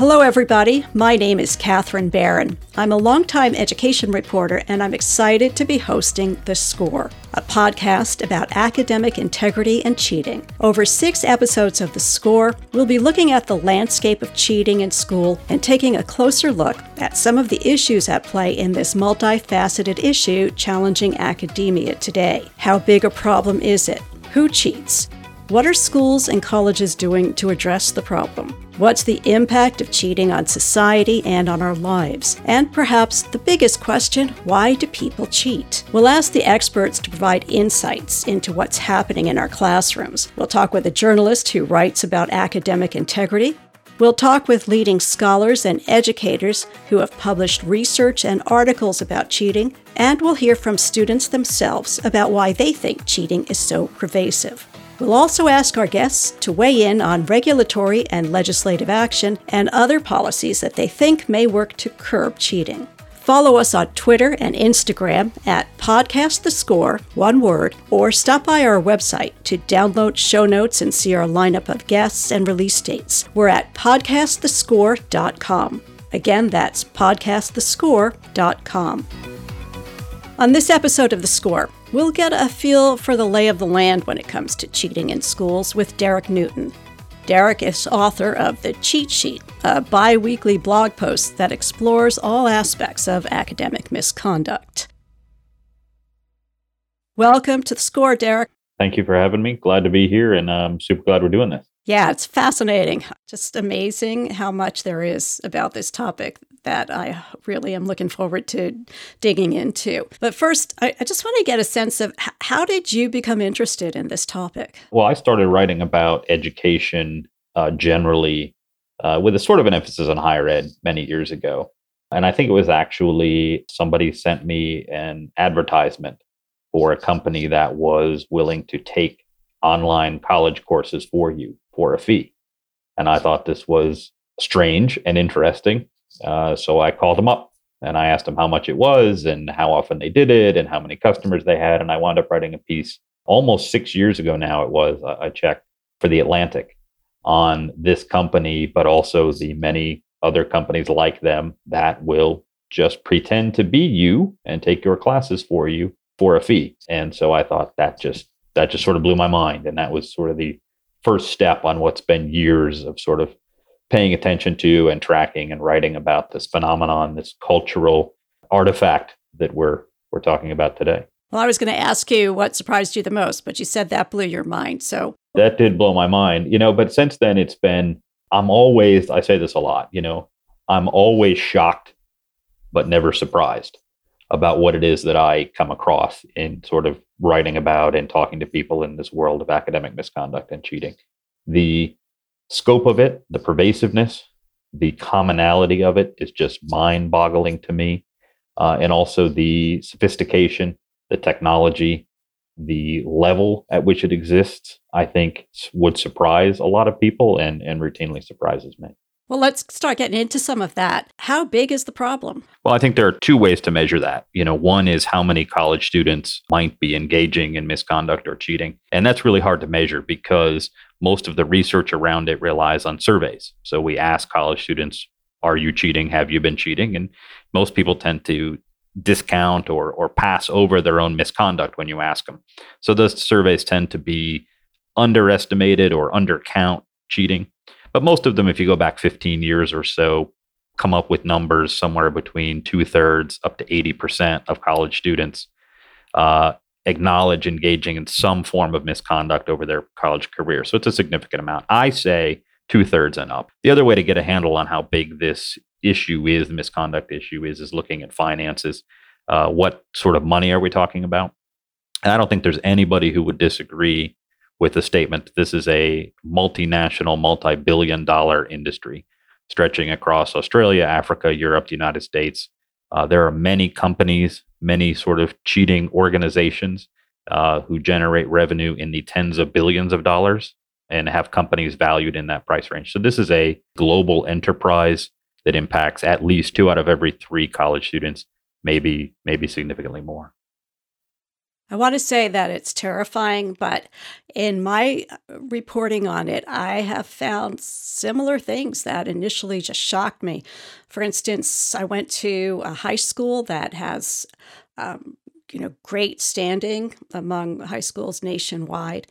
Hello, everybody. My name is Catherine Barron. I'm a longtime education reporter, and I'm excited to be hosting The Score, a podcast about academic integrity and cheating. Over six episodes of The Score, we'll be looking at the landscape of cheating in school and taking a closer look at some of the issues at play in this multifaceted issue challenging academia today. How big a problem is it? Who cheats? What are schools and colleges doing to address the problem? What's the impact of cheating on society and on our lives? And perhaps the biggest question why do people cheat? We'll ask the experts to provide insights into what's happening in our classrooms. We'll talk with a journalist who writes about academic integrity. We'll talk with leading scholars and educators who have published research and articles about cheating, and we'll hear from students themselves about why they think cheating is so pervasive. We'll also ask our guests to weigh in on regulatory and legislative action and other policies that they think may work to curb cheating. Follow us on Twitter and Instagram at Podcast the Score, one word, or stop by our website to download show notes and see our lineup of guests and release dates. We're at podcastthescore.com. Again, that's podcastthescore.com. On this episode of The Score, we'll get a feel for the lay of the land when it comes to cheating in schools with Derek Newton. Derek is author of The Cheat Sheet, a bi weekly blog post that explores all aspects of academic misconduct. Welcome to the score, Derek. Thank you for having me. Glad to be here, and I'm super glad we're doing this. Yeah, it's fascinating. Just amazing how much there is about this topic that I really am looking forward to digging into. But first, I, I just want to get a sense of h- how did you become interested in this topic? Well, I started writing about education uh, generally uh, with a sort of an emphasis on higher ed many years ago. And I think it was actually somebody sent me an advertisement for a company that was willing to take online college courses for you for a fee. And I thought this was strange and interesting. Uh, so I called them up and I asked them how much it was and how often they did it and how many customers they had. And I wound up writing a piece almost six years ago now, it was, I checked for the Atlantic on this company, but also the many other companies like them that will just pretend to be you and take your classes for you for a fee. And so I thought that just that just sort of blew my mind. And that was sort of the first step on what's been years of sort of paying attention to and tracking and writing about this phenomenon, this cultural artifact that we're we're talking about today. Well, I was going to ask you what surprised you the most, but you said that blew your mind. So that did blow my mind, you know. But since then, it's been I'm always I say this a lot, you know, I'm always shocked, but never surprised about what it is that I come across in sort of writing about and talking to people in this world of academic misconduct and cheating. The scope of it, the pervasiveness, the commonality of it is just mind boggling to me. Uh, and also the sophistication, the technology, the level at which it exists, I think would surprise a lot of people and, and routinely surprises me. Well, let's start getting into some of that. How big is the problem? Well, I think there are two ways to measure that. You know, one is how many college students might be engaging in misconduct or cheating. And that's really hard to measure because most of the research around it relies on surveys. So we ask college students, are you cheating? Have you been cheating? And most people tend to discount or or pass over their own misconduct when you ask them. So those surveys tend to be underestimated or undercount cheating. But most of them, if you go back 15 years or so, come up with numbers somewhere between two thirds up to 80% of college students uh, acknowledge engaging in some form of misconduct over their college career. So it's a significant amount. I say two thirds and up. The other way to get a handle on how big this issue is, the misconduct issue is, is looking at finances. Uh, what sort of money are we talking about? And I don't think there's anybody who would disagree with the statement this is a multinational, multi billion dollar industry stretching across Australia, Africa, Europe, the United States. Uh, there are many companies, many sort of cheating organizations uh, who generate revenue in the tens of billions of dollars and have companies valued in that price range. So this is a global enterprise that impacts at least two out of every three college students, maybe maybe significantly more. I want to say that it's terrifying, but in my reporting on it, I have found similar things that initially just shocked me. For instance, I went to a high school that has, um, you know, great standing among high schools nationwide.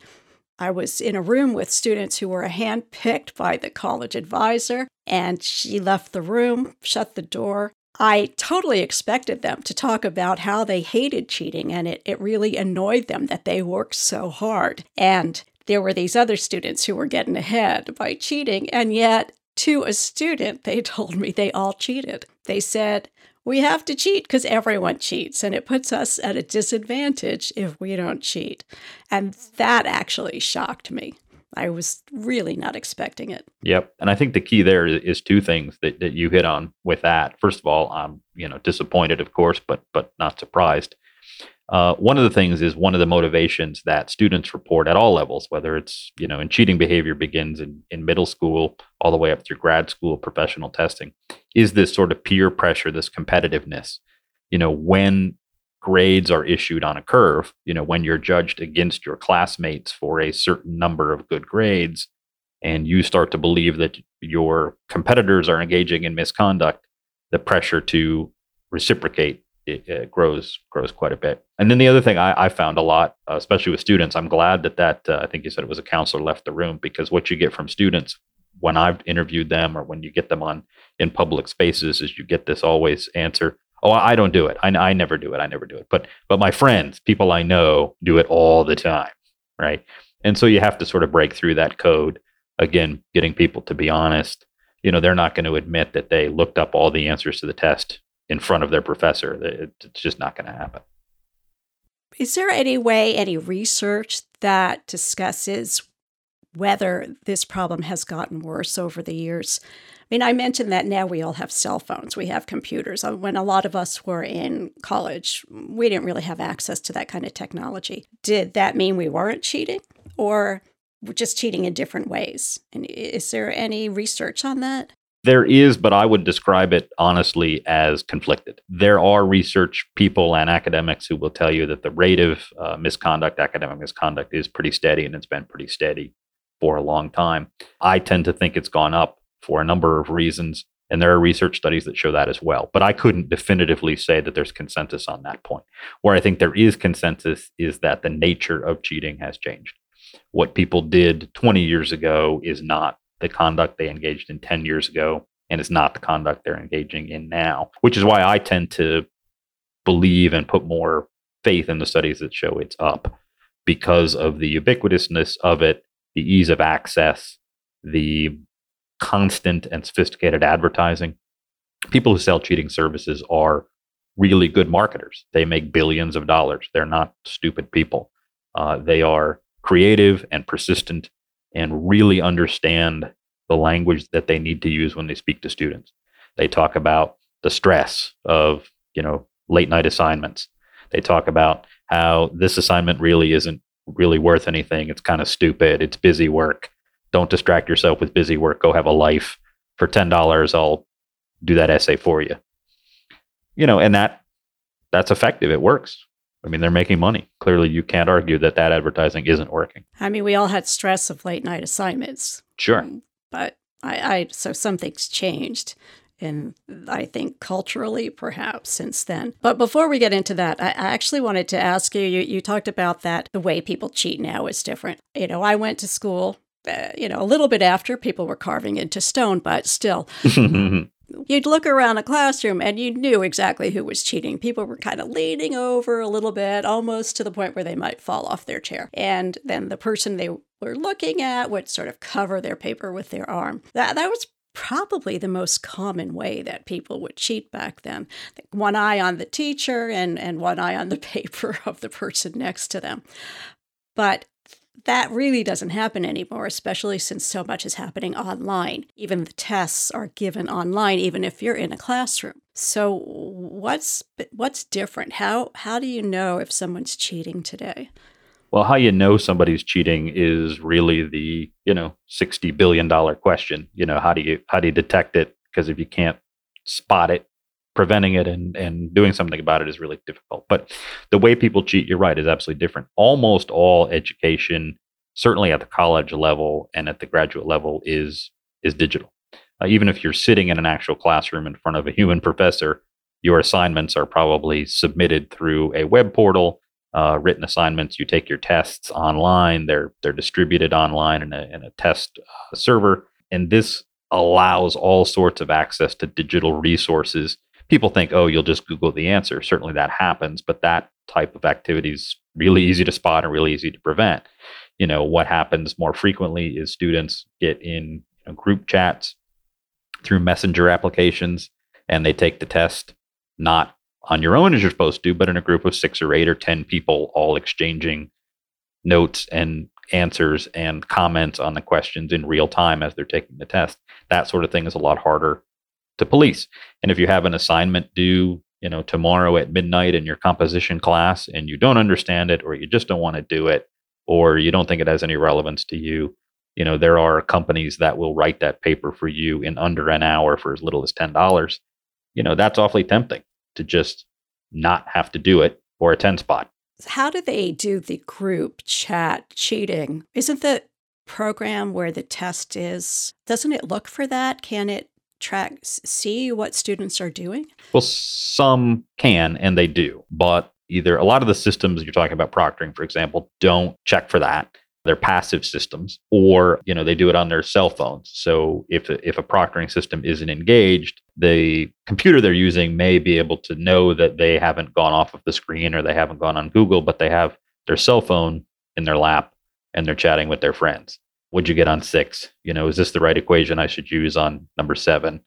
I was in a room with students who were handpicked by the college advisor, and she left the room, shut the door, I totally expected them to talk about how they hated cheating and it, it really annoyed them that they worked so hard. And there were these other students who were getting ahead by cheating, and yet to a student, they told me they all cheated. They said, we have to cheat because everyone cheats, and it puts us at a disadvantage if we don't cheat. And that actually shocked me. I was really not expecting it. Yep. And I think the key there is two things that, that you hit on with that. First of all, I'm, you know, disappointed, of course, but but not surprised. Uh, one of the things is one of the motivations that students report at all levels, whether it's, you know, and cheating behavior begins in, in middle school all the way up through grad school, professional testing, is this sort of peer pressure, this competitiveness. You know, when grades are issued on a curve. You know, when you're judged against your classmates for a certain number of good grades, and you start to believe that your competitors are engaging in misconduct, the pressure to reciprocate it, it grows grows quite a bit. And then the other thing I, I found a lot, uh, especially with students, I'm glad that that uh, I think you said it was a counselor left the room because what you get from students when I've interviewed them or when you get them on in public spaces is you get this always answer Oh, I don't do it. I, I never do it. I never do it. But but my friends, people I know, do it all the time, right? And so you have to sort of break through that code. Again, getting people to be honest. You know, they're not going to admit that they looked up all the answers to the test in front of their professor. It's just not going to happen. Is there any way, any research that discusses whether this problem has gotten worse over the years? I mean, I mentioned that now we all have cell phones, we have computers. Uh, when a lot of us were in college, we didn't really have access to that kind of technology. Did that mean we weren't cheating or just cheating in different ways? And is there any research on that? There is, but I would describe it honestly as conflicted. There are research people and academics who will tell you that the rate of uh, misconduct, academic misconduct, is pretty steady and it's been pretty steady for a long time. I tend to think it's gone up for a number of reasons. And there are research studies that show that as well. But I couldn't definitively say that there's consensus on that point. Where I think there is consensus is that the nature of cheating has changed. What people did 20 years ago is not the conduct they engaged in 10 years ago, and it's not the conduct they're engaging in now, which is why I tend to believe and put more faith in the studies that show it's up because of the ubiquitousness of it, the ease of access, the constant and sophisticated advertising. People who sell cheating services are really good marketers. They make billions of dollars. They're not stupid people. Uh, they are creative and persistent and really understand the language that they need to use when they speak to students. They talk about the stress of, you know, late night assignments. They talk about how this assignment really isn't really worth anything. It's kind of stupid. It's busy work. Don't distract yourself with busy work. Go have a life. For $10, I'll do that essay for you. You know, and that that's effective. It works. I mean, they're making money. Clearly, you can't argue that that advertising isn't working. I mean, we all had stress of late night assignments. Sure. But I, I so something's changed and I think culturally, perhaps since then. But before we get into that, I actually wanted to ask you, you. You talked about that the way people cheat now is different. You know, I went to school uh, you know, a little bit after people were carving into stone, but still. you'd look around a classroom and you knew exactly who was cheating. People were kind of leaning over a little bit, almost to the point where they might fall off their chair. And then the person they were looking at would sort of cover their paper with their arm. That, that was probably the most common way that people would cheat back then. One eye on the teacher and, and one eye on the paper of the person next to them. But that really doesn't happen anymore, especially since so much is happening online. Even the tests are given online, even if you're in a classroom. So what's what's different? How how do you know if someone's cheating today? Well, how you know somebody's cheating is really the you know sixty billion dollar question. You know how do you how do you detect it? Because if you can't spot it, preventing it and, and doing something about it is really difficult. But the way people cheat, you're right, is absolutely different. Almost all education, certainly at the college level and at the graduate level, is is digital. Uh, even if you're sitting in an actual classroom in front of a human professor, your assignments are probably submitted through a web portal. Uh, written assignments, you take your tests online. They're they're distributed online in a, in a test uh, server, and this allows all sorts of access to digital resources. People think, oh, you'll just Google the answer. Certainly that happens, but that type of activity is really easy to spot and really easy to prevent. You know, what happens more frequently is students get in you know, group chats through messenger applications and they take the test not on your own as you're supposed to, but in a group of six or eight or 10 people all exchanging notes and answers and comments on the questions in real time as they're taking the test. That sort of thing is a lot harder to police. And if you have an assignment due, you know, tomorrow at midnight in your composition class and you don't understand it or you just don't want to do it or you don't think it has any relevance to you, you know, there are companies that will write that paper for you in under an hour for as little as $10. You know, that's awfully tempting to just not have to do it or a 10 spot. How do they do the group chat cheating? Isn't the program where the test is, doesn't it look for that? Can it track, see what students are doing? Well, some can and they do, but either a lot of the systems you're talking about proctoring, for example, don't check for that. They're passive systems or you know they do it on their cell phones. So if if a proctoring system isn't engaged the computer they're using may be able to know that they haven't gone off of the screen or they haven't gone on google but they have their cell phone in their lap and they're chatting with their friends would you get on six? You know is this the right equation i should use on number seven?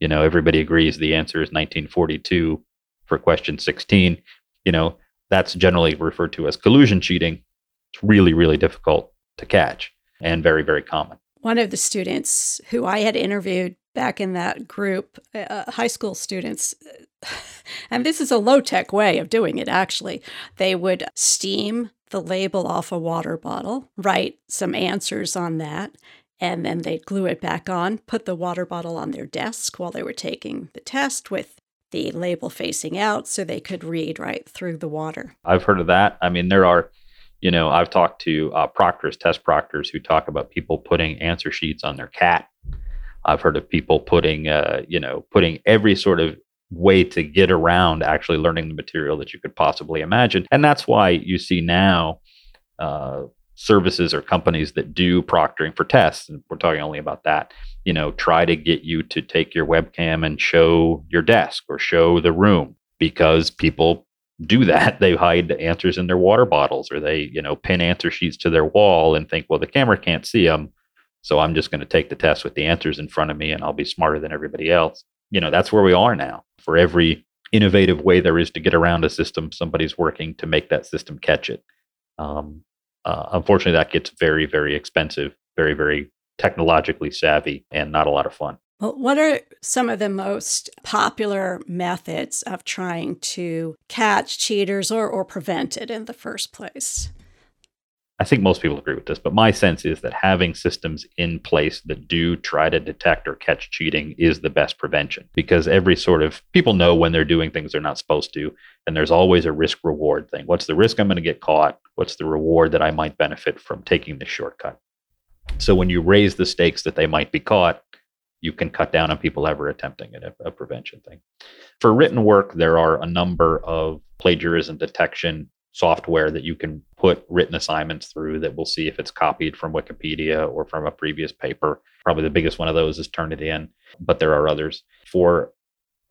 You know everybody agrees the answer is 1942 for question 16 you know that's generally referred to as collusion cheating. It's really, really difficult to catch and very, very common. One of the students who I had interviewed back in that group, uh, uh high school students, and this is a low tech way of doing it actually, they would steam the label off a water bottle, write some answers on that, and then they'd glue it back on, put the water bottle on their desk while they were taking the test with the label facing out so they could read right through the water. I've heard of that. I mean, there are you know, I've talked to uh, proctors, test proctors, who talk about people putting answer sheets on their cat. I've heard of people putting, uh, you know, putting every sort of way to get around actually learning the material that you could possibly imagine. And that's why you see now uh, services or companies that do proctoring for tests, and we're talking only about that, you know, try to get you to take your webcam and show your desk or show the room because people do that. They hide the answers in their water bottles or they, you know, pin answer sheets to their wall and think, well, the camera can't see them. So I'm just going to take the test with the answers in front of me and I'll be smarter than everybody else. You know, that's where we are now. For every innovative way there is to get around a system, somebody's working to make that system catch it. Um, uh, unfortunately, that gets very, very expensive, very, very technologically savvy, and not a lot of fun. Well, what are some of the most popular methods of trying to catch cheaters or, or prevent it in the first place? I think most people agree with this, but my sense is that having systems in place that do try to detect or catch cheating is the best prevention because every sort of people know when they're doing things they're not supposed to. And there's always a risk reward thing. What's the risk I'm going to get caught? What's the reward that I might benefit from taking this shortcut? So when you raise the stakes that they might be caught, you can cut down on people ever attempting it, a, a prevention thing. For written work, there are a number of plagiarism detection software that you can put written assignments through that will see if it's copied from Wikipedia or from a previous paper. Probably the biggest one of those is Turnitin, but there are others. For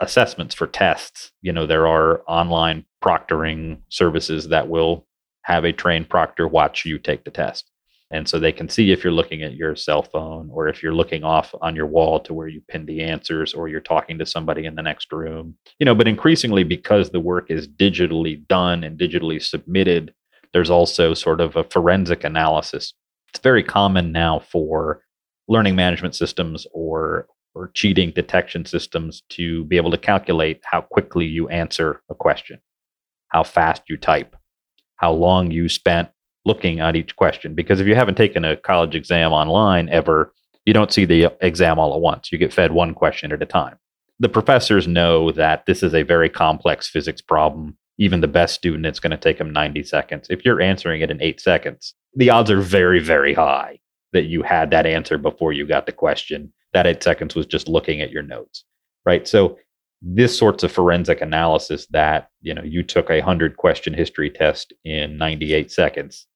assessments for tests, you know, there are online proctoring services that will have a trained proctor watch you take the test. And so they can see if you're looking at your cell phone or if you're looking off on your wall to where you pin the answers or you're talking to somebody in the next room. You know, but increasingly because the work is digitally done and digitally submitted, there's also sort of a forensic analysis. It's very common now for learning management systems or or cheating detection systems to be able to calculate how quickly you answer a question, how fast you type, how long you spent looking at each question because if you haven't taken a college exam online ever, you don't see the exam all at once. You get fed one question at a time. the professors know that this is a very complex physics problem. Even the best student, it's going to take them 90 seconds. If you're answering it in eight seconds, the odds are very, very high that you had that answer before you got the question. That eight seconds was just looking at your notes, right? So this sorts of forensic analysis that you know you took a 100 question history test in 98 seconds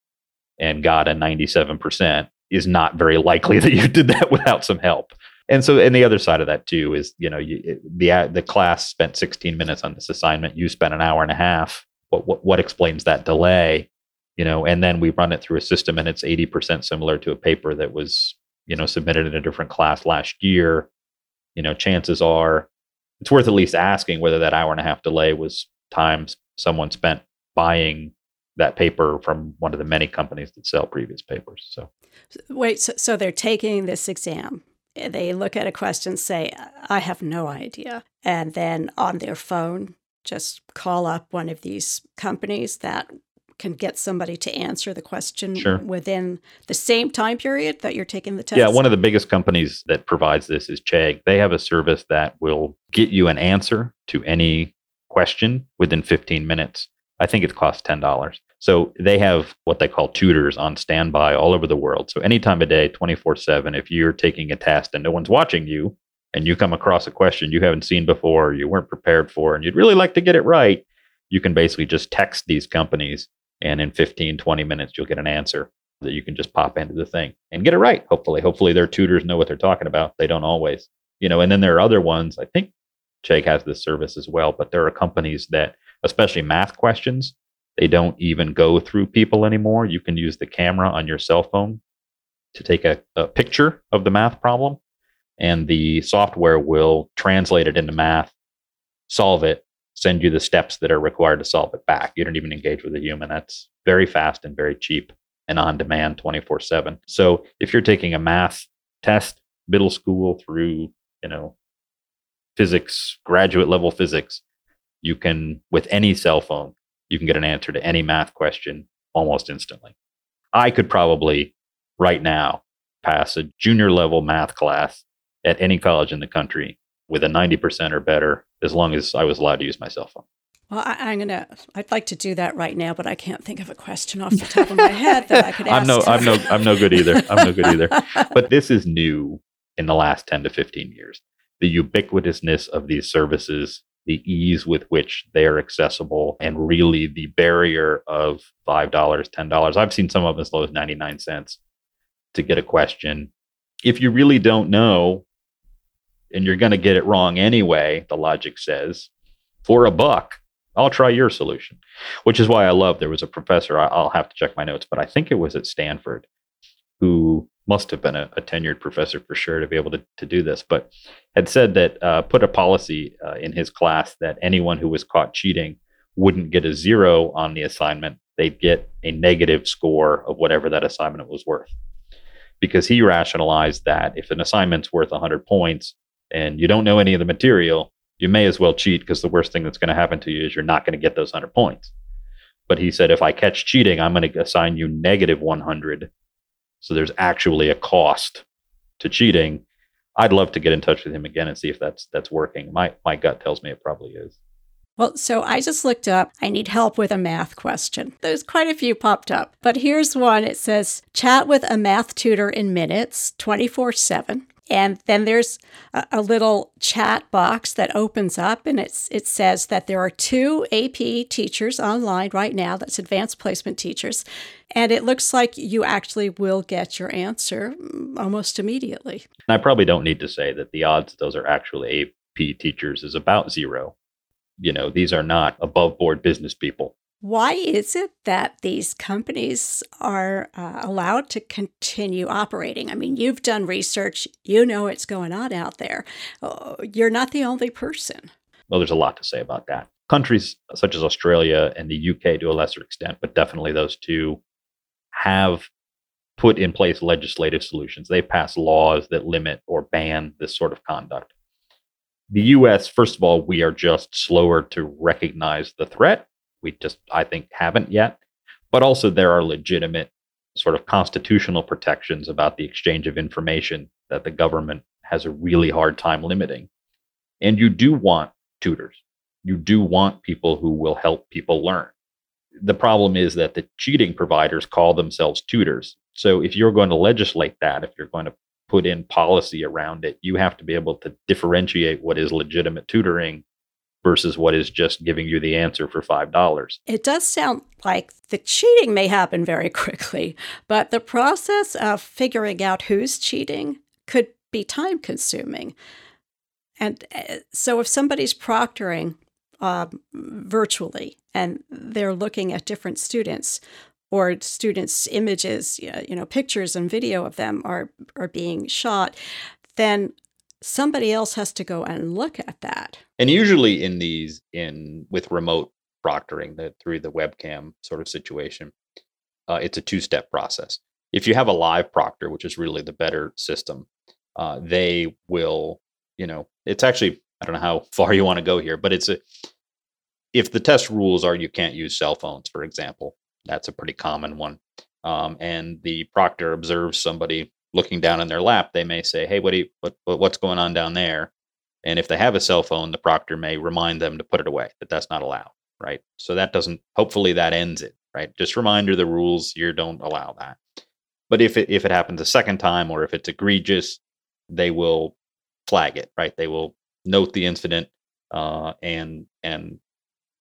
and got a 97% is not very likely that you did that without some help. And so and the other side of that too is you know you, the the class spent 16 minutes on this assignment. You spent an hour and a half. What, what what explains that delay? You know and then we run it through a system and it's 80% similar to a paper that was you know submitted in a different class last year. You know chances are it's worth at least asking whether that hour and a half delay was time someone spent buying that paper from one of the many companies that sell previous papers. So, wait, so, so they're taking this exam. They look at a question, say, I have no idea. And then on their phone, just call up one of these companies that can get somebody to answer the question sure. within the same time period that you're taking the test? Yeah, one of the biggest companies that provides this is Chegg. They have a service that will get you an answer to any question within 15 minutes. I think it costs $10. So they have what they call tutors on standby all over the world. So any time of day, 24 7, if you're taking a test and no one's watching you and you come across a question you haven't seen before, you weren't prepared for, and you'd really like to get it right, you can basically just text these companies and in 15 20 minutes you'll get an answer that you can just pop into the thing and get it right hopefully. Hopefully their tutors know what they're talking about. They don't always you know and then there are other ones. I think Chegg has this service as well but there are companies that especially math questions they don't even go through people anymore you can use the camera on your cell phone to take a, a picture of the math problem and the software will translate it into math solve it send you the steps that are required to solve it back. You don't even engage with a human. That's very fast and very cheap and on demand 24 7. So if you're taking a math test, middle school through, you know, physics, graduate level physics, you can, with any cell phone, you can get an answer to any math question almost instantly. I could probably right now pass a junior level math class at any college in the country with a 90% or better as long as I was allowed to use my cell phone. Well, I, am gonna. I'd like to do that right now, but I can't think of a question off the top of my head that I could ask. I'm no, I'm no, I'm no good either. I'm no good either. But this is new in the last 10 to 15 years. The ubiquitousness of these services, the ease with which they are accessible, and really the barrier of five dollars, ten dollars. I've seen some of them as low as 99 cents to get a question. If you really don't know, and you're going to get it wrong anyway, the logic says, for a buck, I'll try your solution. Which is why I love there was a professor, I'll have to check my notes, but I think it was at Stanford who must have been a, a tenured professor for sure to be able to, to do this, but had said that, uh, put a policy uh, in his class that anyone who was caught cheating wouldn't get a zero on the assignment. They'd get a negative score of whatever that assignment was worth. Because he rationalized that if an assignment's worth 100 points, and you don't know any of the material, you may as well cheat because the worst thing that's going to happen to you is you're not going to get those 100 points. But he said, if I catch cheating, I'm going to assign you negative 100. So there's actually a cost to cheating. I'd love to get in touch with him again and see if that's that's working. My my gut tells me it probably is. Well, so I just looked up, I need help with a math question. There's quite a few popped up, but here's one. It says, chat with a math tutor in minutes, 24 7. And then there's a, a, little chat box that opens up and it's, it says that there are two AP teachers online right now, that's advanced placement teachers. And it looks like you actually will get your answer mm, almost immediately. I probably don't need to say that the odds that those are actually AP teachers is about zero. You know, these are not above board business people. Why is it that these companies are uh, allowed to continue operating? I mean, you've done research, you know what's going on out there. Uh, you're not the only person. Well, there's a lot to say about that. Countries such as Australia and the UK to a lesser extent, but definitely those two have put in place legislative solutions. They pass laws that limit or ban this sort of conduct. The US, first of all, we are just slower to recognize the threat we just, I think, haven't yet. But also, there are legitimate sort of constitutional protections about the exchange of information that the government has a really hard time limiting. And you do want tutors. You do want people who will help people learn. The problem is that the cheating providers call themselves tutors. So if you're going to legislate that, if you're going to put in policy around it, you have to be able to differentiate what is legitimate tutoring versus what is just giving you the answer for $5. It does sound like the cheating may happen very quickly, but the process of figuring out who's cheating could be time consuming. And uh, so if somebody's proctoring uh, virtually and they're looking at different students, or students' images, you know, pictures and video of them are are being shot, then somebody else has to go and look at that. And usually in these in with remote proctoring the, through the webcam sort of situation, uh, it's a two-step process. If you have a live proctor, which is really the better system, uh, they will, you know, it's actually I don't know how far you want to go here, but it's a if the test rules are you can't use cell phones, for example, that's a pretty common one. Um, and the proctor observes somebody looking down in their lap. They may say, "Hey, what, do you, what what's going on down there?" And if they have a cell phone, the proctor may remind them to put it away. That that's not allowed, right? So that doesn't. Hopefully, that ends it, right? Just reminder: the rules here don't allow that. But if it if it happens a second time, or if it's egregious, they will flag it, right? They will note the incident uh, and and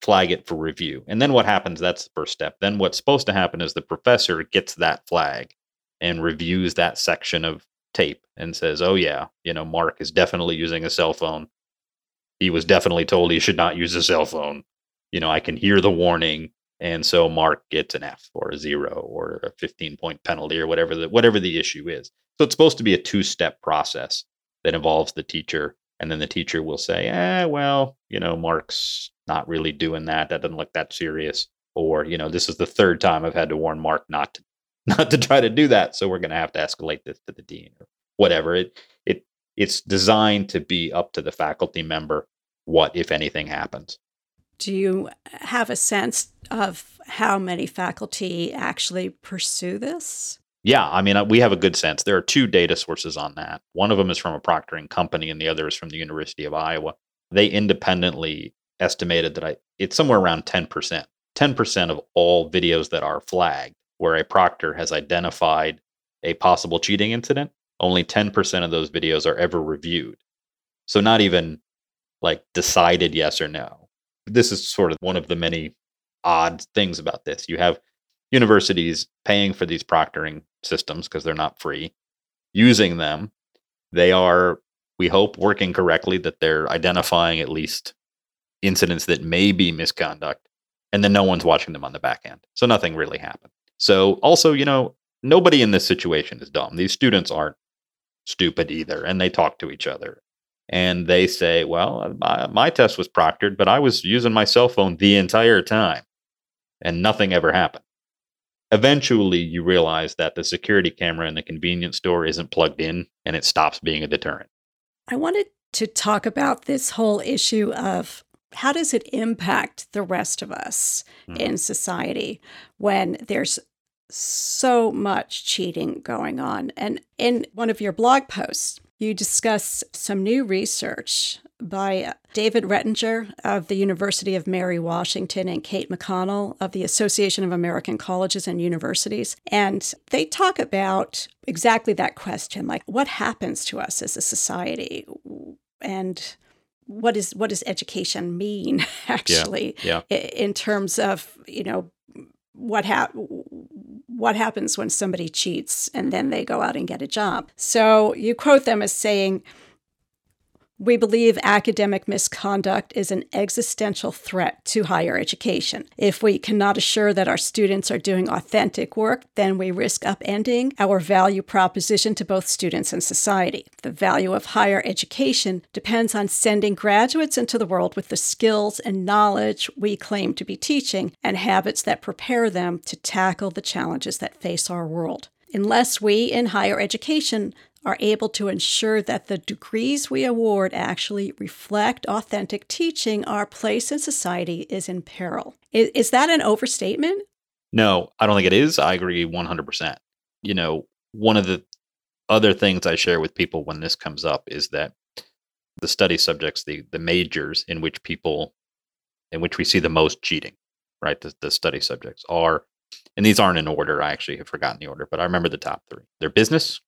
flag it for review. And then what happens? That's the first step. Then what's supposed to happen is the professor gets that flag and reviews that section of tape and says, oh, yeah, you know, Mark is definitely using a cell phone. He was definitely told he should not use a cell phone. You know, I can hear the warning. And so Mark gets an F or a zero or a 15 point penalty or whatever the, whatever the issue is. So it's supposed to be a two step process that involves the teacher. And then the teacher will say, eh, well, you know, Mark's not really doing that. That doesn't look that serious. Or, you know, this is the third time I've had to warn Mark not to not to try to do that. So we're going to have to escalate this to the dean or whatever. It it it's designed to be up to the faculty member what if anything happens. Do you have a sense of how many faculty actually pursue this? Yeah, I mean, uh, we have a good sense. There are two data sources on that. One of them is from a proctoring company, and the other is from the University of Iowa. They independently estimated that I it's somewhere around 10%. 10% of all videos that are flagged where a proctor has identified a possible cheating incident, only 10% of those videos are ever reviewed. So not even like decided yes or no. This is sort of one of the many odd things about this. You have universities paying for these proctoring systems because they're not free, using them. They are, we hope, working correctly, that they're identifying at least incidents that may be misconduct, and then no one's watching them on the back end. So nothing really happened. So also, you know, nobody in this situation is dumb. These students aren't stupid either, and they talk to each other. And they say, well, my, my test was proctored, but I was using my cell phone the entire time, and nothing ever happened. Eventually, you realize that the security camera in the convenience store isn't plugged in, and it stops being a deterrent. I wanted to talk about this whole issue of how does it impact the rest of us mm. in society when there's so much cheating going on? And in one of your blog posts, you discuss some new research by David Rettinger of the University of Mary Washington and Kate McConnell of the Association of American Colleges and Universities. And they talk about exactly that question like, what happens to us as a society? And what is what does education mean actually yeah, yeah. in terms of you know what hap- what happens when somebody cheats and then they go out and get a job so you quote them as saying we believe academic misconduct is an existential threat to higher education. If we cannot assure that our students are doing authentic work, then we risk upending our value proposition to both students and society. The value of higher education depends on sending graduates into the world with the skills and knowledge we claim to be teaching and habits that prepare them to tackle the challenges that face our world. Unless we in higher education are able to ensure that the degrees we award actually reflect authentic teaching, our place in society is in peril. Is, is that an overstatement? No, I don't think it is. I agree 100%. You know, one of the other things I share with people when this comes up is that the study subjects, the the majors in which people in which we see the most cheating, right? The, the study subjects are, and these aren't in order. I actually have forgotten the order, but I remember the top three. They're business,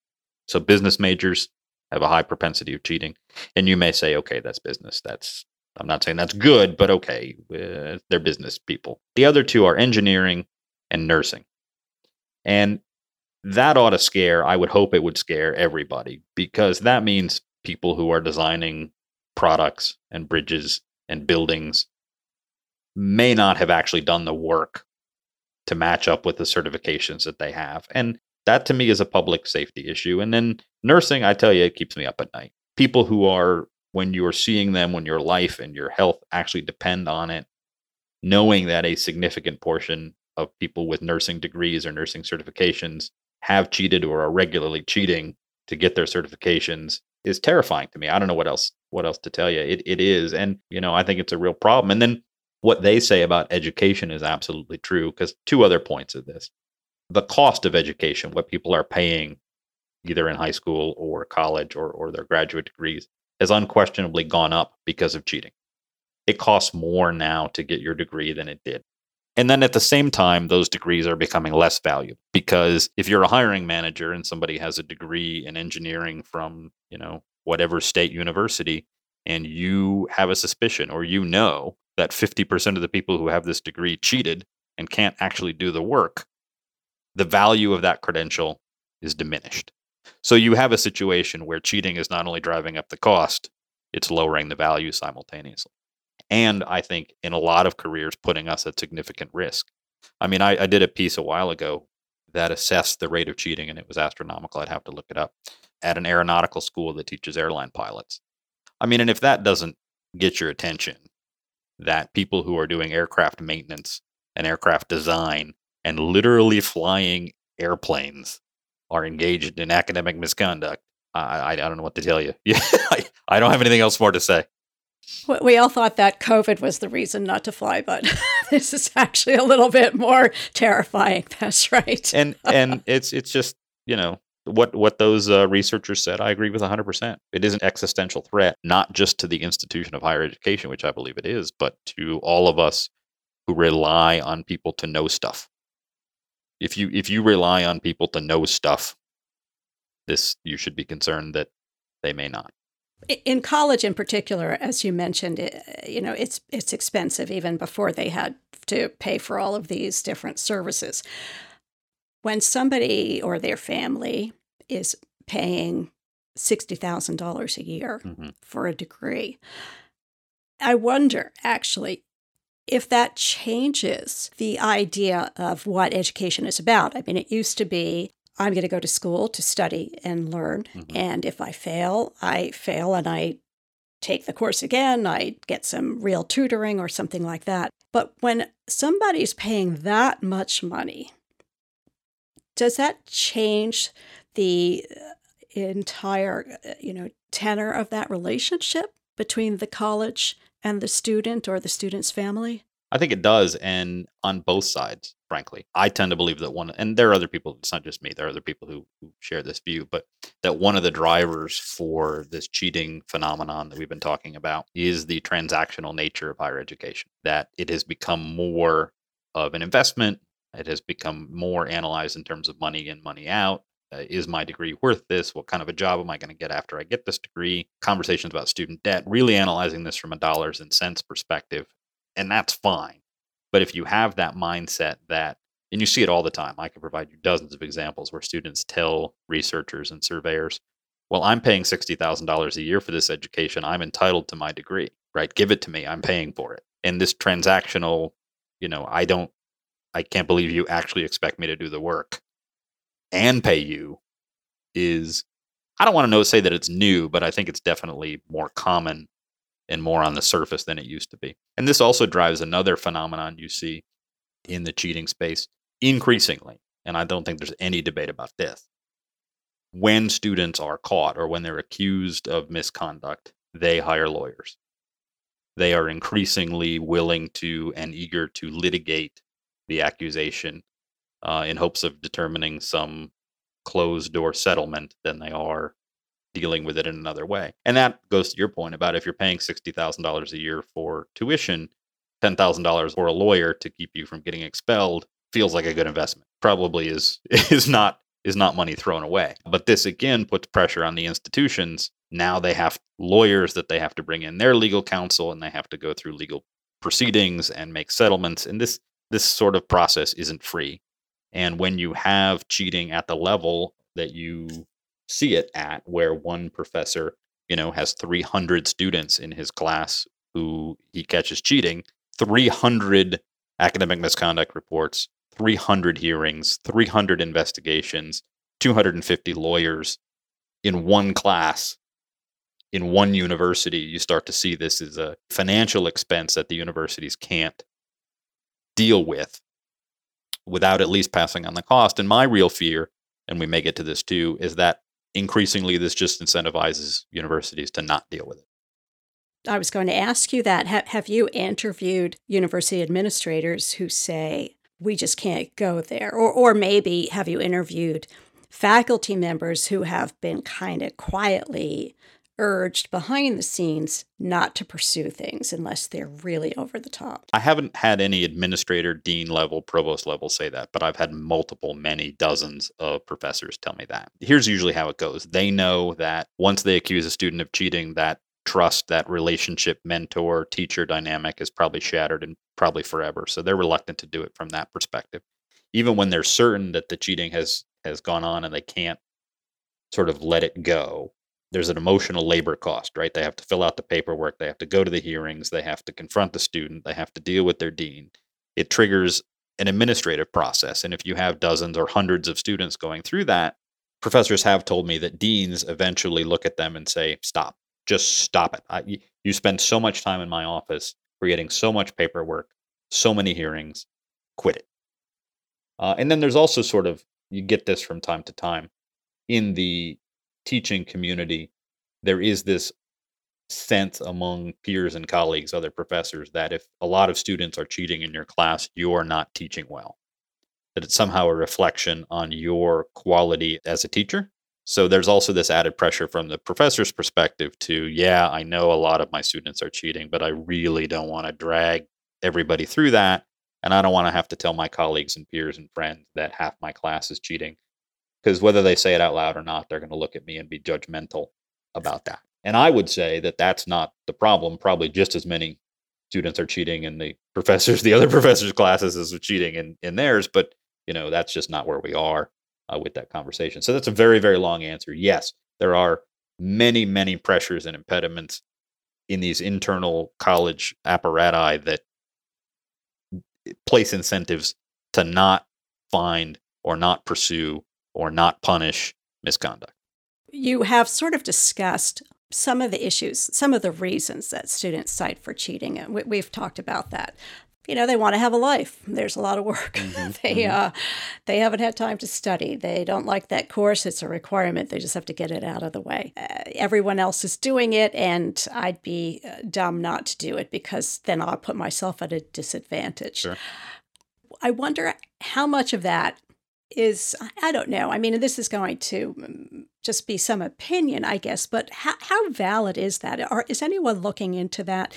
so business majors have a high propensity of cheating, and you may say, okay, that's business. That's I'm not saying that's good, but okay, uh, they're business people. The other two are engineering and nursing, and that ought to scare. I would hope it would scare everybody because that means people who are designing products and bridges and buildings may not have actually done the work to match up with the certifications that they have. And that to me is a public safety issue. And then nursing, I tell you, it keeps me up at night. People who are, when you're seeing them, when your life and your health actually depend on it, knowing that a significant portion of people with nursing degrees or nursing certifications have cheated or are regularly cheating to get their certifications is terrifying to me. I don't know what else what else to tell you. It it is and you know, I think it's a real problem. And then what they say about education is absolutely true because two other points of this. The cost of education, what people are paying either in high school or college or, or their graduate degrees, has unquestionably gone up because of cheating. It costs more now to get your degree than it did. And then at the same time, those degrees are becoming less valuable because if you're a hiring manager and somebody has a degree in engineering from, you know, whatever state university, and you have a suspicion or you know that 50% of the people who have this degree cheated and can't actually do the work, the value of that credential is diminished. So you have a situation where cheating is not only driving up the cost, it's lowering the value simultaneously. And I think in a lot of careers, putting us at significant risk. I mean, I, I did a piece a while ago that assessed the rate of cheating, and it was astronomical. I'd have to look it up at an aeronautical school that teaches airline pilots. I mean, and if that doesn't get your attention, that people who are doing aircraft maintenance and aircraft design and literally flying airplanes are engaged in academic misconduct. I, I, I don't know what to tell you. Yeah, I, I don't have anything else more to say. We all thought that COVID was the reason not to fly, but this is actually a little bit more terrifying. That's right. and and it's it's just you know what what those uh, researchers said, I agree with 100%. It is an existential threat, not just to the institution of higher education, which I believe it is, but to all of us who rely on people to know stuff. If you if you rely on people to know stuff, this you should be concerned that they may not. In college, in particular, as you mentioned, it, you know it's it's expensive even before they had to pay for all of these different services when somebody or their family is paying $60,000 a year mm-hmm. for a degree. I wonder actually if that changes the idea of what education is about. I mean, it used to be I'm going to go to school to study and learn. Mm-hmm. And if I fail, I fail and I take the course again. I get some real tutoring or something like that. But when somebody's paying that much money, does that change the uh, entire uh, you know tenor of that relationship between the college and the student or the student's family? I think it does and on both sides frankly. I tend to believe that one and there are other people it's not just me there are other people who, who share this view but that one of the drivers for this cheating phenomenon that we've been talking about is the transactional nature of higher education that it has become more of an investment it has become more analyzed in terms of money in money out uh, is my degree worth this? What kind of a job am I going to get after I get this degree? Conversations about student debt, really analyzing this from a dollars and cents perspective. And that's fine. But if you have that mindset that, and you see it all the time, I can provide you dozens of examples where students tell researchers and surveyors, well, I'm paying $60,000 a year for this education. I'm entitled to my degree, right? Give it to me. I'm paying for it. And this transactional, you know, I don't, I can't believe you actually expect me to do the work and pay you is I don't want to know say that it's new, but I think it's definitely more common and more on the surface than it used to be. And this also drives another phenomenon you see in the cheating space increasingly. And I don't think there's any debate about this. When students are caught or when they're accused of misconduct, they hire lawyers. They are increasingly willing to and eager to litigate the accusation uh, in hopes of determining some closed door settlement than they are dealing with it in another way. And that goes to your point about if you're paying $60,000 a year for tuition, $10,000 for a lawyer to keep you from getting expelled feels like a good investment. Probably is is not is not money thrown away. But this again puts pressure on the institutions. Now they have lawyers that they have to bring in their legal counsel and they have to go through legal proceedings and make settlements and this this sort of process isn't free. And when you have cheating at the level that you see it at where one professor, you know, has 300 students in his class who he catches cheating, 300 academic misconduct reports, 300 hearings, 300 investigations, 250 lawyers in one class in one university, you start to see this as a financial expense that the universities can't deal with without at least passing on the cost. And my real fear, and we may get to this too, is that increasingly this just incentivizes universities to not deal with it. I was going to ask you that. Have, have you interviewed university administrators who say, we just can't go there? Or, or maybe have you interviewed faculty members who have been kind of quietly urged behind the scenes not to pursue things unless they're really over the top. I haven't had any administrator, dean level, provost level say that, but I've had multiple, many dozens of professors tell me that. Here's usually how it goes they know that once they accuse a student of cheating, that trust, that relationship, mentor, teacher dynamic is probably shattered and probably forever. So they're reluctant to do it from that perspective. Even when they're certain that the cheating has has gone on and they can't sort of let it go, there's an emotional labor cost, right? They have to fill out the paperwork, they have to go to the hearings, they have to confront the student, they have to deal with their dean. It triggers an administrative process. And if you have dozens or hundreds of students going through that, professors have told me that deans eventually look at them and say, stop, just stop it. I, you spend so much time in my office, we're getting so much paperwork, so many hearings, quit it. Uh, and then there's also sort of, you get this from time to time in the teaching community, there is this sense among peers and colleagues, other professors, that if a lot of students are cheating in your class, you are not teaching well. That it's somehow a reflection on your quality as a teacher. So there's also this added pressure from the professor's perspective to, yeah, I know a lot of my students are cheating, but I really don't want to drag everybody through that. And I don't want to have to tell my colleagues and peers and friends that half my class is cheating because whether they say it out loud or not, they're going to look at me and be judgmental about that. And I would say that that's not the problem. Probably just as many students are cheating in the professors, the other professors' classes as are cheating in, in theirs. But, you know, that's just not where we are uh, with that conversation. So that's a very, very long answer. Yes, there are many, many pressures and impediments in these internal college apparati that place incentives to not find or not pursue or not punish misconduct. You have sort of discussed some of the issues, some of the reasons that students cite for cheating, and we, have talked about that. You know, they want to have a life. There's a lot of work. Mm-hmm. they mm-hmm. uh, they haven't had time to study. They don't like that course. It's a requirement. They just have to get it out of the way. Uh, everyone else is doing it, and I'd be uh, dumb not to do it because then I'll put myself at a disadvantage. Sure. I wonder how much of that is I don't know. I mean, this is going to mm, just be some opinion, I guess, but how, how valid is that? Or is anyone looking into that?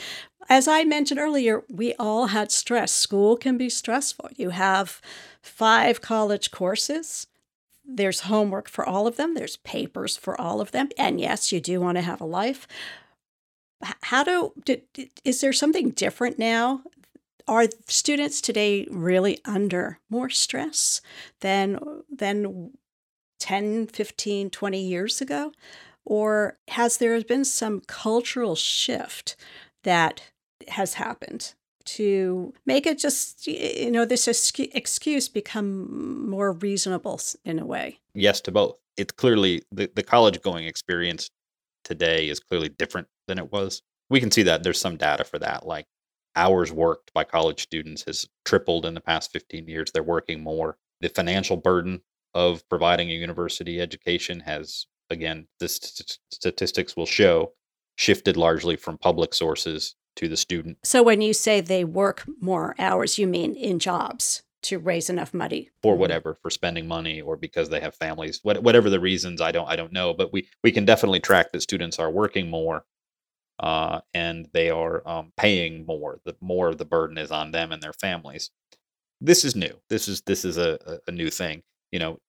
As I mentioned earlier, we all had stress. School can be stressful. You have five college courses. There's homework for all of them. There's papers for all of them. And yes, you do want to have a life. How do, did, is there something different now are students today really under more stress than than 10 15 20 years ago? Or has there been some cultural shift that has happened to make it just you know this excuse become more reasonable in a way? Yes to both. It's clearly the, the college going experience today is clearly different than it was. We can see that. There's some data for that like hours worked by college students has tripled in the past 15 years. They're working more. The financial burden of providing a university education has, again, the st- statistics will show, shifted largely from public sources to the student. So when you say they work more hours, you mean in jobs? to raise enough money for mm-hmm. whatever for spending money or because they have families what, whatever the reasons i don't i don't know but we we can definitely track that students are working more uh, and they are um, paying more the more of the burden is on them and their families this is new this is this is a, a new thing you know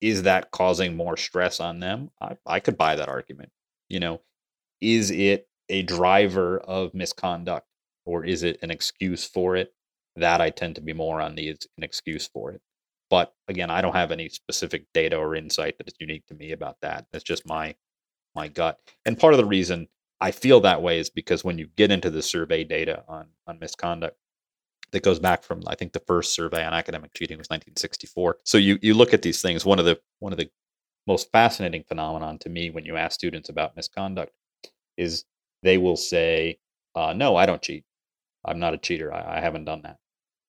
is that causing more stress on them I, I could buy that argument you know is it a driver of misconduct or is it an excuse for it that I tend to be more on the an excuse for it. But again, I don't have any specific data or insight that is unique to me about that. That's just my my gut. And part of the reason I feel that way is because when you get into the survey data on on misconduct, that goes back from I think the first survey on academic cheating was 1964. So you you look at these things. One of the one of the most fascinating phenomenon to me when you ask students about misconduct is they will say, uh, "No, I don't cheat. I'm not a cheater. I, I haven't done that."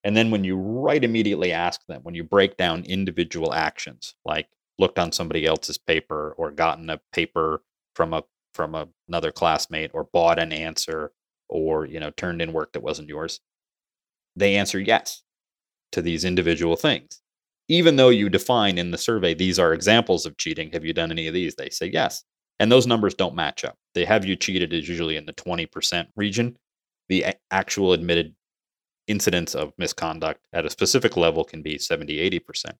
And then when you right immediately ask them, when you break down individual actions, like looked on somebody else's paper or gotten a paper from a from a, another classmate or bought an answer or you know turned in work that wasn't yours, they answer yes to these individual things. Even though you define in the survey these are examples of cheating, have you done any of these? They say yes. And those numbers don't match up. They have you cheated is usually in the 20% region. The actual admitted incidence of misconduct at a specific level can be 70, 80%.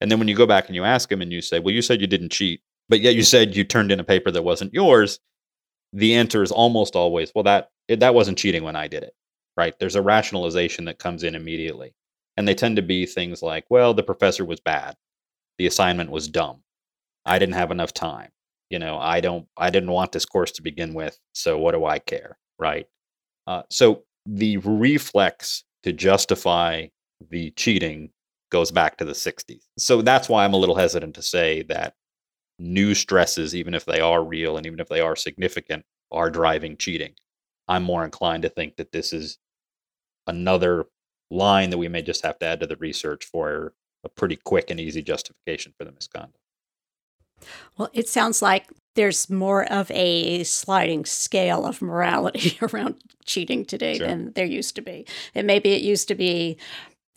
And then when you go back and you ask them and you say, well, you said you didn't cheat, but yet you said you turned in a paper that wasn't yours, the answer is almost always, well, that that wasn't cheating when I did it, right? There's a rationalization that comes in immediately. And they tend to be things like, well, the professor was bad. The assignment was dumb. I didn't have enough time. You know, I don't, I didn't want this course to begin with. So what do I care, right? Uh, so the reflex to justify the cheating goes back to the 60s. So that's why I'm a little hesitant to say that new stresses, even if they are real and even if they are significant, are driving cheating. I'm more inclined to think that this is another line that we may just have to add to the research for a pretty quick and easy justification for the misconduct. Well, it sounds like there's more of a sliding scale of morality around cheating today sure. than there used to be. And maybe it used to be,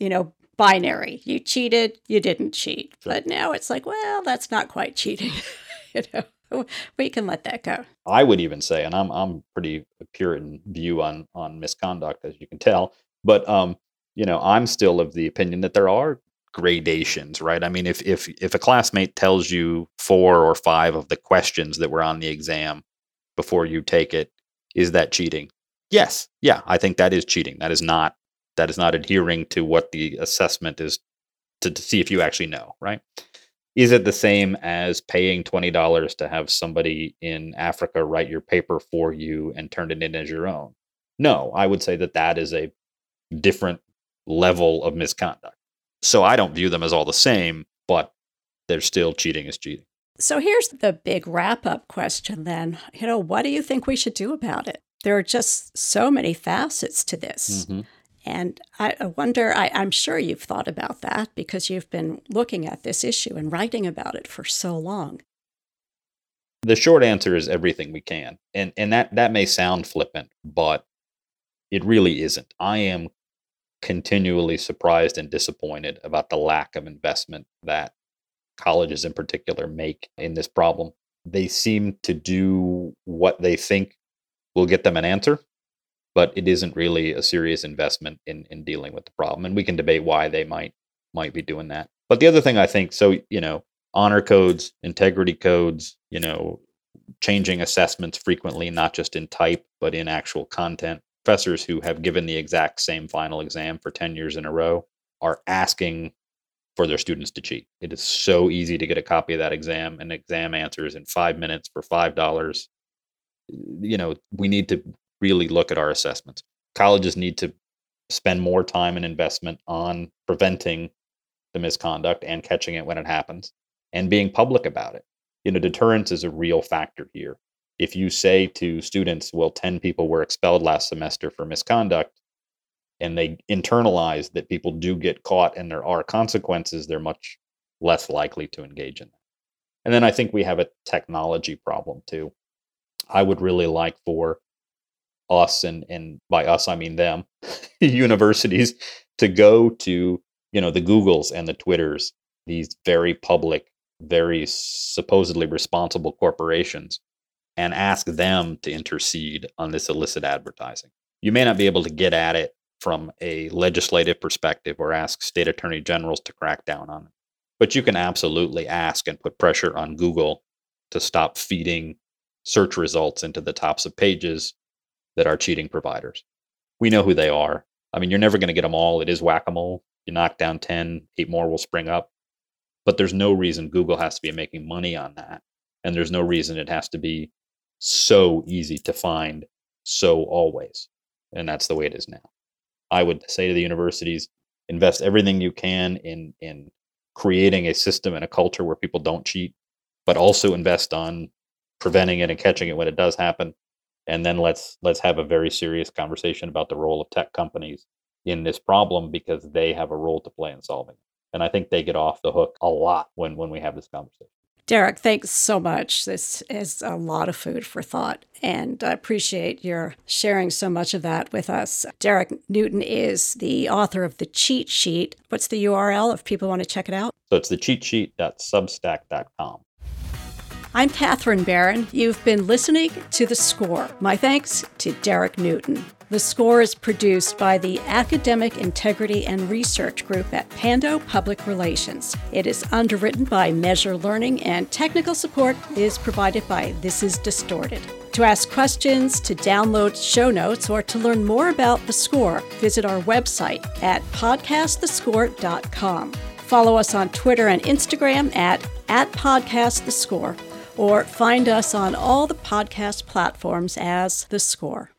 you know, binary. You cheated, you didn't cheat. But now it's like, well, that's not quite cheating. you know, we can let that go. I would even say, and I'm I'm pretty Puritan view on on misconduct, as you can tell. But um, you know, I'm still of the opinion that there are gradations, right? I mean, if if if a classmate tells you four or five of the questions that were on the exam before you take it, is that cheating? Yes. Yeah, I think that is cheating. That is not that is not adhering to what the assessment is to, to see if you actually know, right? Is it the same as paying $20 to have somebody in Africa write your paper for you and turn it in as your own? No, I would say that that is a different level of misconduct. So I don't view them as all the same, but they're still cheating as cheating. So here's the big wrap up question then. You know, what do you think we should do about it? There are just so many facets to this. Mm-hmm. And I wonder, I, am sure you've thought about that because you've been looking at this issue and writing about it for so long. The short answer is everything we can. And and that that may sound flippant, but it really isn't. I am continually surprised and disappointed about the lack of investment that colleges in particular make in this problem. They seem to do what they think will get them an answer, but it isn't really a serious investment in in dealing with the problem. And we can debate why they might might be doing that. But the other thing I think so, you know, honor codes, integrity codes, you know, changing assessments frequently, not just in type, but in actual content professors who have given the exact same final exam for 10 years in a row are asking for their students to cheat. It is so easy to get a copy of that exam and exam answers in five minutes for $5. You know, we need to really look at our assessments. Colleges need to spend more time and investment on preventing the misconduct and catching it when it happens and being public about it. You know, deterrence is a real factor here if you say to students, well, 10 people were expelled last semester for misconduct, and they internalize that people do get caught and there are consequences, they're much less likely to engage in that. And then I think we have a technology problem too. I would really like for us, and, and by us, I mean them, universities, to go to you know, the Googles and the Twitters, these very public, very supposedly responsible corporations, and ask them to intercede on this illicit advertising. You may not be able to get at it from a legislative perspective or ask state attorney generals to crack down on it. But you can absolutely ask and put pressure on Google to stop feeding search results into the tops of pages that are cheating providers. We know who they are. I mean, you're never going to get them all. It is whack a mole. You knock down 10, eight more will spring up. But there's no reason Google has to be making money on that. And there's no reason it has to be so easy to find so always. And that's the way it is now. I would say to the universities, invest everything you can in in creating a system and a culture where people don't cheat, but also invest on preventing it and catching it when it does happen. And then let's let's have a very serious conversation about the role of tech companies in this problem because they have a role to play in solving it. And I think they get off the hook a lot when when we have this conversation. Derek, thanks so much. This is a lot of food for thought, and I appreciate your sharing so much of that with us. Derek Newton is the author of The Cheat Sheet. What's the URL if people want to check it out? So it's thecheatsheet.substack.com. I'm Catherine Barron. You've been listening to The Score. My thanks to Derek Newton. The score is produced by the Academic Integrity and Research Group at Pando Public Relations. It is underwritten by Measure Learning, and technical support is provided by This Is Distorted. To ask questions, to download show notes, or to learn more about the score, visit our website at podcastthescore.com. Follow us on Twitter and Instagram at, at podcastthescore, or find us on all the podcast platforms as The Score.